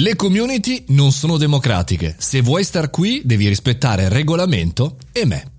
Le community non sono democratiche. Se vuoi star qui, devi rispettare regolamento e me.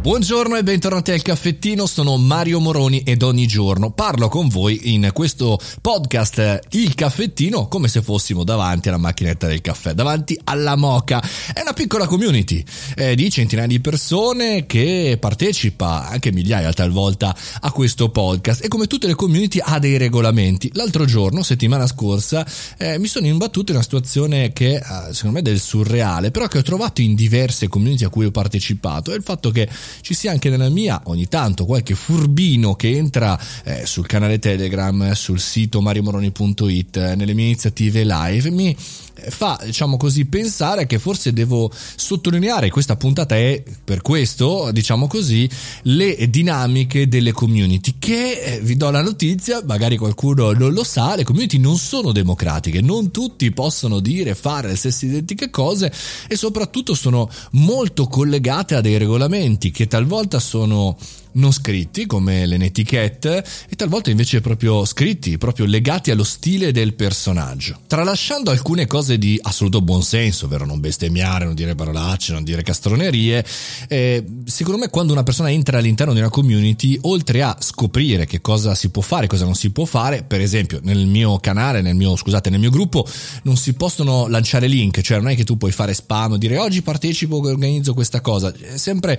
Buongiorno e bentornati al caffettino, sono Mario Moroni ed ogni giorno parlo con voi in questo podcast Il caffettino come se fossimo davanti alla macchinetta del caffè, davanti alla moca. È una piccola community eh, di centinaia di persone che partecipa, anche migliaia talvolta, a questo podcast e come tutte le community ha dei regolamenti. L'altro giorno, settimana scorsa, eh, mi sono imbattuto in una situazione che eh, secondo me è del surreale, però che ho trovato in diverse community a cui ho partecipato, è il fatto che ci sia anche nella mia ogni tanto qualche furbino che entra eh, sul canale Telegram, sul sito mariomoroni.it, eh, nelle mie iniziative live, mi fa, diciamo così, pensare che forse devo sottolineare, questa puntata è per questo, diciamo così, le dinamiche delle community, che eh, vi do la notizia, magari qualcuno non lo sa, le community non sono democratiche, non tutti possono dire, fare le stesse identiche cose e soprattutto sono molto collegate a dei regolamenti che talvolta sono non scritti come le netiquette e talvolta invece proprio scritti, proprio legati allo stile del personaggio. Tralasciando alcune cose di assoluto buonsenso, ovvero non bestemmiare, non dire parolacce, non dire castronerie, eh, secondo me quando una persona entra all'interno di una community, oltre a scoprire che cosa si può fare, cosa non si può fare, per esempio nel mio canale, nel mio, scusate, nel mio gruppo non si possono lanciare link, cioè non è che tu puoi fare spam, dire oggi partecipo, organizzo questa cosa, è sempre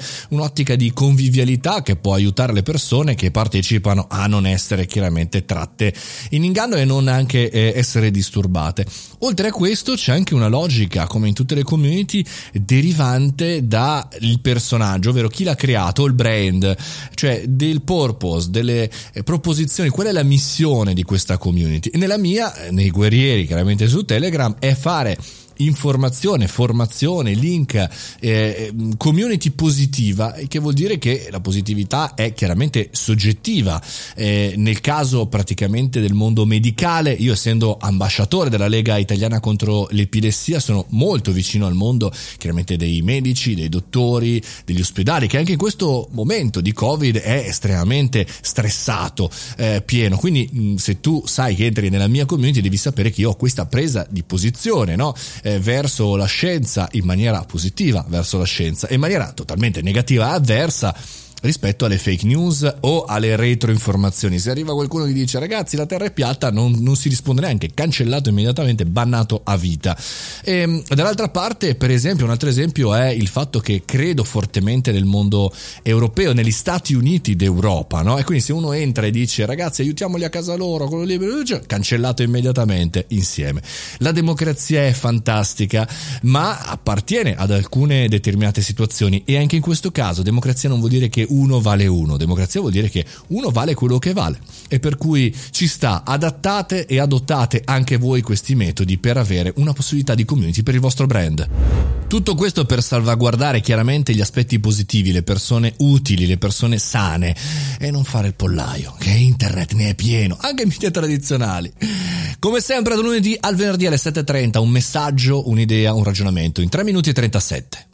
un'ottica di convivialità che può aiutare le persone che partecipano a non essere chiaramente tratte in inganno e non anche eh, essere disturbate. Oltre a questo c'è anche una logica, come in tutte le community, derivante dal personaggio, ovvero chi l'ha creato, il brand, cioè del purpose, delle eh, proposizioni, qual è la missione di questa community. E nella mia, eh, nei guerrieri, chiaramente su Telegram, è fare informazione, formazione, link, eh, eh, community positiva, che vuol dire che la positività è chiaramente soggettiva. Eh, nel caso praticamente del mondo medicale, io essendo ambasciatore della Lega Italiana contro l'epilessia, sono molto vicino al mondo chiaramente dei medici, dei dottori, degli ospedali, che anche in questo momento di Covid è estremamente stressato, eh, pieno. Quindi mh, se tu sai che entri nella mia community, devi sapere che io ho questa presa di posizione, no? eh, verso la scienza in maniera positiva verso la scienza e in maniera totalmente negativa avversa rispetto alle fake news o alle retroinformazioni. Se arriva qualcuno che dice ragazzi la terra è piatta, non, non si risponde neanche, cancellato immediatamente, bannato a vita. E, ehm, dall'altra parte, per esempio, un altro esempio è il fatto che credo fortemente nel mondo europeo, negli Stati Uniti d'Europa, no? E quindi se uno entra e dice ragazzi aiutiamoli a casa loro, quello libero, cancellato immediatamente insieme. La democrazia è fantastica, ma appartiene ad alcune determinate situazioni e anche in questo caso democrazia non vuol dire che uno vale uno. Democrazia vuol dire che uno vale quello che vale. E per cui ci sta, adattate e adottate anche voi questi metodi per avere una possibilità di community per il vostro brand. Tutto questo per salvaguardare chiaramente gli aspetti positivi, le persone utili, le persone sane e non fare il pollaio, che internet ne è pieno, anche in media tradizionali. Come sempre da lunedì al venerdì alle 7.30 un messaggio, un'idea, un ragionamento in 3 minuti e 37.